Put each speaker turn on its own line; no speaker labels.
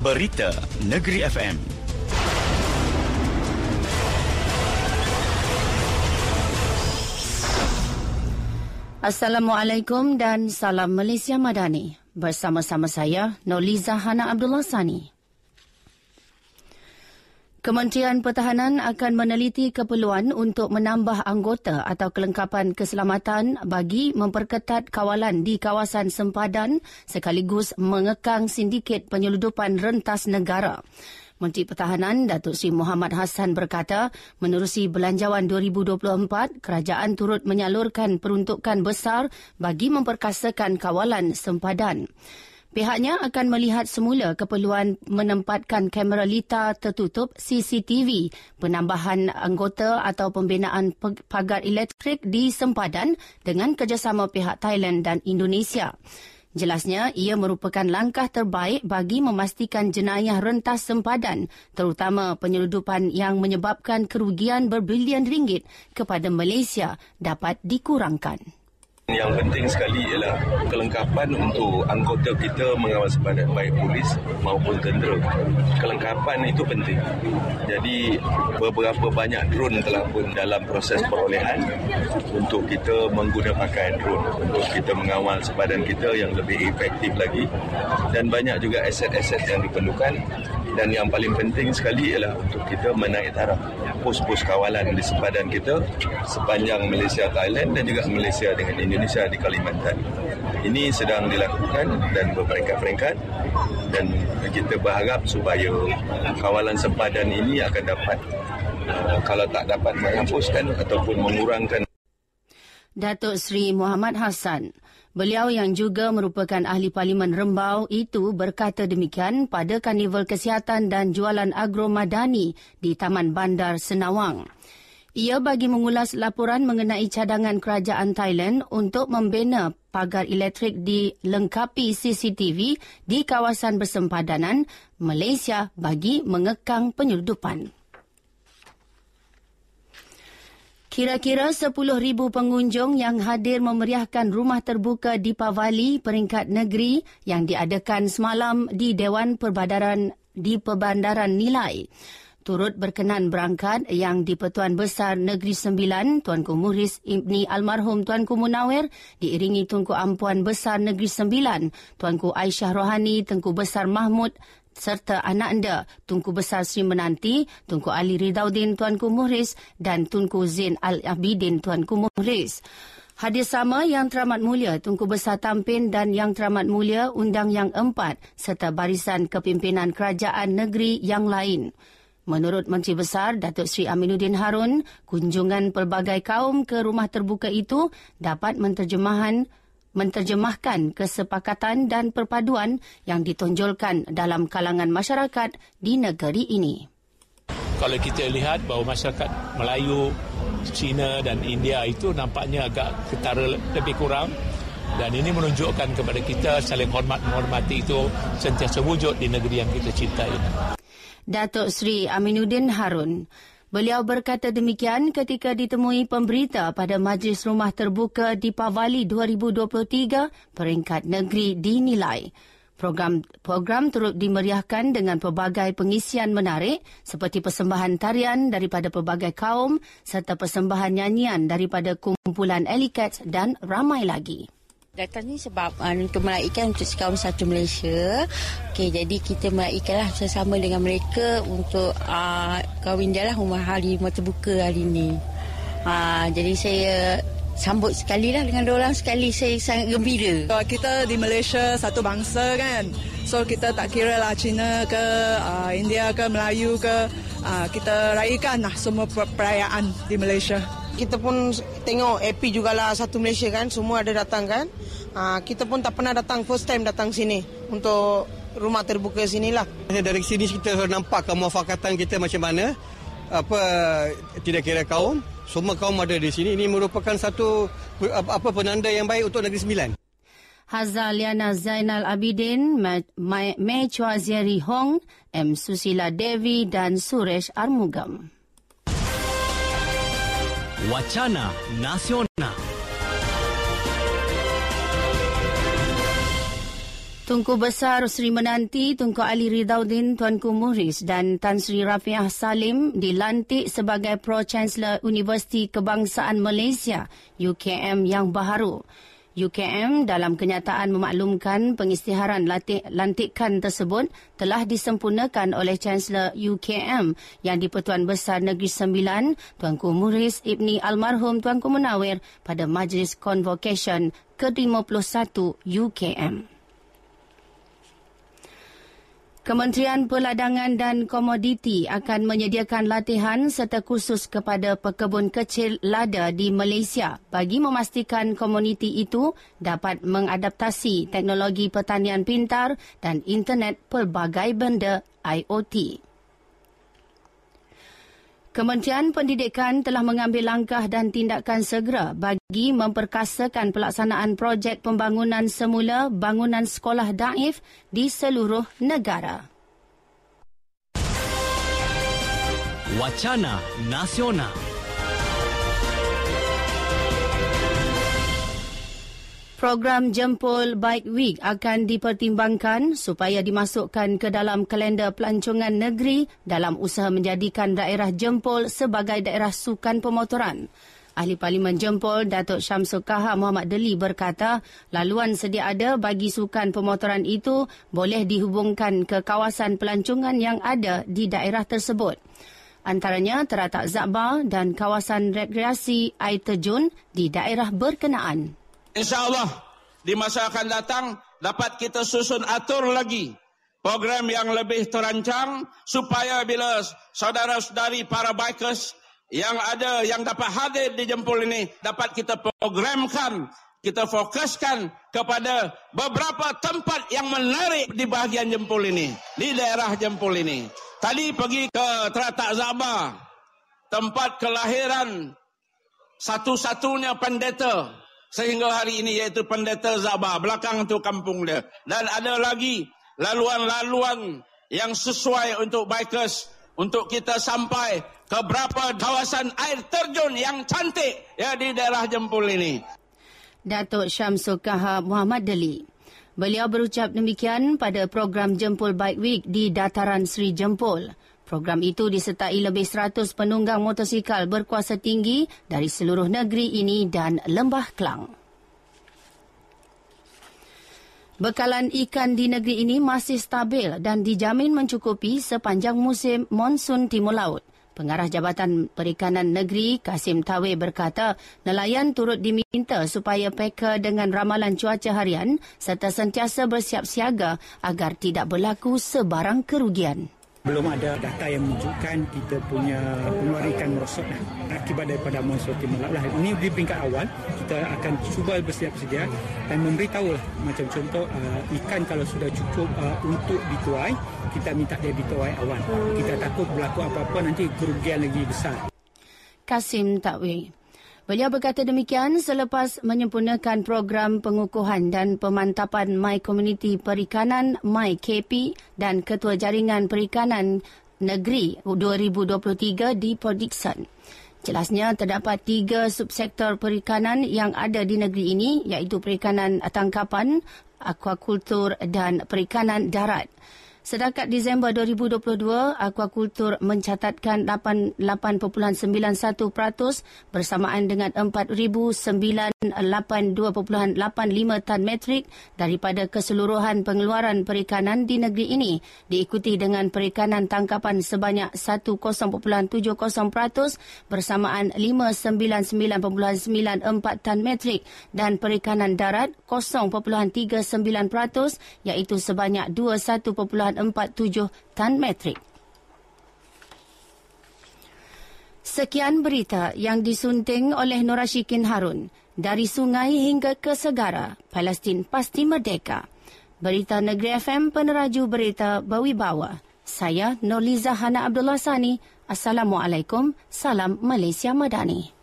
Berita Negeri FM.
Assalamualaikum dan salam Malaysia Madani. Bersama-sama saya, Noliza Hana Abdullah Sani. Kementerian Pertahanan akan meneliti keperluan untuk menambah anggota atau kelengkapan keselamatan bagi memperketat kawalan di kawasan sempadan sekaligus mengekang sindiket penyeludupan rentas negara. Menteri Pertahanan Datuk Seri Muhammad Hassan berkata, menerusi belanjawan 2024, kerajaan turut menyalurkan peruntukan besar bagi memperkasakan kawalan sempadan. Pihaknya akan melihat semula keperluan menempatkan kamera lita tertutup CCTV, penambahan anggota atau pembinaan pagar elektrik di sempadan dengan kerjasama pihak Thailand dan Indonesia. Jelasnya, ia merupakan langkah terbaik bagi memastikan jenayah rentas sempadan, terutama penyeludupan yang menyebabkan kerugian berbilion ringgit kepada Malaysia dapat dikurangkan.
Yang penting sekali ialah kelengkapan untuk anggota kita mengawal sepadan baik polis maupun tentera. Kelengkapan itu penting. Jadi beberapa banyak drone telah pun dalam proses perolehan untuk kita mengguna pakai drone untuk kita mengawal sepadan kita yang lebih efektif lagi dan banyak juga aset-aset yang diperlukan dan yang paling penting sekali ialah untuk kita menaik taraf pos-pos kawalan di sepadan kita sepanjang Malaysia Thailand dan juga Malaysia dengan Indonesia Indonesia di Kalimantan. Ini sedang dilakukan dan berperingkat-peringkat dan kita berharap supaya kawalan sempadan ini akan dapat uh, kalau tak dapat menghapuskan ataupun mengurangkan
Datuk Seri Muhammad Hassan. Beliau yang juga merupakan ahli parlimen Rembau itu berkata demikian pada Karnival Kesihatan dan Jualan Agro Madani di Taman Bandar Senawang. Ia bagi mengulas laporan mengenai cadangan kerajaan Thailand untuk membina pagar elektrik dilengkapi CCTV di kawasan bersempadanan Malaysia bagi mengekang penyeludupan. Kira-kira 10,000 pengunjung yang hadir memeriahkan rumah terbuka di Pavali peringkat negeri yang diadakan semalam di Dewan Perbadaran di Perbandaran Nilai. Turut berkenan berangkat yang di-Pertuan Besar Negeri Sembilan Tuanku Muhriz Ibni Almarhum Tuanku Munawir diiringi Tunku Ampuan Besar Negeri Sembilan Tuanku Aisyah Rohani Tengku Besar Mahmud serta anak anda Tunku Besar Sri Menanti, Tunku Ali Ridaudin Tuanku Muhriz dan Tunku Zain Al-Abidin Tuanku Muhriz. Hadir sama Yang Teramat Mulia Tunku Besar Tampin dan Yang Teramat Mulia Undang Yang Empat serta barisan kepimpinan kerajaan negeri yang lain. Menurut Menteri Besar Datuk Seri Aminuddin Harun, kunjungan pelbagai kaum ke rumah terbuka itu dapat menterjemahan menterjemahkan kesepakatan dan perpaduan yang ditonjolkan dalam kalangan masyarakat di negeri ini.
Kalau kita lihat bahawa masyarakat Melayu, Cina dan India itu nampaknya agak ketara lebih kurang dan ini menunjukkan kepada kita saling hormat menghormati itu sentiasa wujud di negeri yang kita cintai.
Datuk Sri Aminuddin Harun. Beliau berkata demikian ketika ditemui pemberita pada Majlis Rumah Terbuka di Pavali 2023 peringkat negeri dinilai. Program program turut dimeriahkan dengan pelbagai pengisian menarik seperti persembahan tarian daripada pelbagai kaum serta persembahan nyanyian daripada kumpulan Elicats dan ramai lagi.
Datang ni sebab uh, untuk meraihkan untuk kaum satu Malaysia. Okey, jadi kita meraihkanlah bersama dengan mereka untuk uh, kahwin dia lah rumah hari rumah terbuka hari ini. Uh, jadi saya sambut sekali lah dengan orang sekali saya sangat gembira.
Kita di Malaysia satu bangsa kan. So kita tak kira lah Cina ke uh, India ke Melayu ke uh, kita raikan lah semua perayaan di Malaysia
kita pun tengok AP jugalah satu Malaysia kan semua ada datang kan. Uh, kita pun tak pernah datang first time datang sini untuk rumah terbuka sini lah
dari sini kita nampak kemufakatan kita macam mana. Apa tidak kira kaum semua kaum ada di sini. Ini merupakan satu apa penanda yang baik untuk Negeri Sembilan.
Hazaliana Zainal Abidin, Mei Chua Ziari Hong, M. Susila Devi dan Suresh Armugam.
Wacana Nasional.
Tunku Besar Sri Menanti, Tunku Ali Ridhaudin, Tuanku Muhriz dan Tan Sri Rafiah Salim dilantik sebagai Pro-Chancellor Universiti Kebangsaan Malaysia UKM yang baharu. UKM dalam kenyataan memaklumkan pengisytiharan lantikan tersebut telah disempurnakan oleh Chancellor UKM yang di-Pertuan Besar Negeri Sembilan, Tuanku Muhriz Ibni Almarhum Tuanku Munawir pada Majlis Convocation ke-51 UKM. Kementerian Peladangan dan Komoditi akan menyediakan latihan serta kursus kepada pekebun kecil lada di Malaysia bagi memastikan komuniti itu dapat mengadaptasi teknologi pertanian pintar dan internet pelbagai benda IoT. Kementerian Pendidikan telah mengambil langkah dan tindakan segera bagi memperkasakan pelaksanaan projek pembangunan semula bangunan sekolah daif di seluruh negara.
Wacana Nasional
Program Jempol Bike Week akan dipertimbangkan supaya dimasukkan ke dalam kalender pelancongan negeri dalam usaha menjadikan daerah Jempol sebagai daerah sukan pemotoran. Ahli Parlimen Jempol, Datuk Syamsul Kaha Muhammad Deli berkata, laluan sedia ada bagi sukan pemotoran itu boleh dihubungkan ke kawasan pelancongan yang ada di daerah tersebut. Antaranya teratak Zabba dan kawasan rekreasi air terjun di daerah berkenaan.
InsyaAllah di masa akan datang dapat kita susun atur lagi program yang lebih terancang supaya bila saudara-saudari para bikers yang ada yang dapat hadir di jempol ini dapat kita programkan kita fokuskan kepada beberapa tempat yang menarik di bahagian jempol ini di daerah jempol ini. Tadi pergi ke Teratak Zabah tempat kelahiran satu-satunya pendeta sehingga hari ini iaitu pendeta Zabah belakang tu kampung dia dan ada lagi laluan-laluan yang sesuai untuk bikers untuk kita sampai ke berapa kawasan air terjun yang cantik ya di daerah Jempol ini.
Datuk Syamsul Kaha Muhammad Deli. Beliau berucap demikian pada program Jempol Bike Week di Dataran Sri Jempol. Program itu disertai lebih 100 penunggang motosikal berkuasa tinggi dari seluruh negeri ini dan Lembah Kelang. Bekalan ikan di negeri ini masih stabil dan dijamin mencukupi sepanjang musim monsun timur laut. Pengarah Jabatan Perikanan Negeri Kasim Tawe berkata, nelayan turut diminta supaya peka dengan ramalan cuaca harian serta sentiasa bersiap siaga agar tidak berlaku sebarang kerugian
belum ada data yang menunjukkan kita punya pengeluaran ikan merosot lah, akibat daripada monsun timur laut lah. Ini di peringkat awal kita akan cuba bersiap sedia dan memberitahu lah macam contoh uh, ikan kalau sudah cukup uh, untuk dituai kita minta dia dituai awal. Kita takut berlaku apa-apa nanti kerugian lagi besar.
Kasim Takwi. Beliau berkata demikian selepas menyempurnakan program pengukuhan dan pemantapan My Community Perikanan MyKP dan Ketua Jaringan Perikanan Negeri 2023 di Port Dickson. Jelasnya terdapat tiga subsektor perikanan yang ada di negeri ini iaitu perikanan tangkapan, aquakultur dan perikanan darat. Setakat Disember 2022, aquakultur mencatatkan 8.91% bersamaan dengan 4,982.85 tan metrik daripada keseluruhan pengeluaran perikanan di negeri ini, diikuti dengan perikanan tangkapan sebanyak 1,70% bersamaan 599.94 tan metrik dan perikanan darat 0.39% iaitu sebanyak 21. 1.47 tan metrik. Sekian berita yang disunting oleh Norashikin Harun dari sungai hingga ke segara, Palestin pasti merdeka. Berita Negeri FM peneraju berita Bawi Bawa. Saya Norliza Hana Abdullah Sani. Assalamualaikum. Salam Malaysia Madani.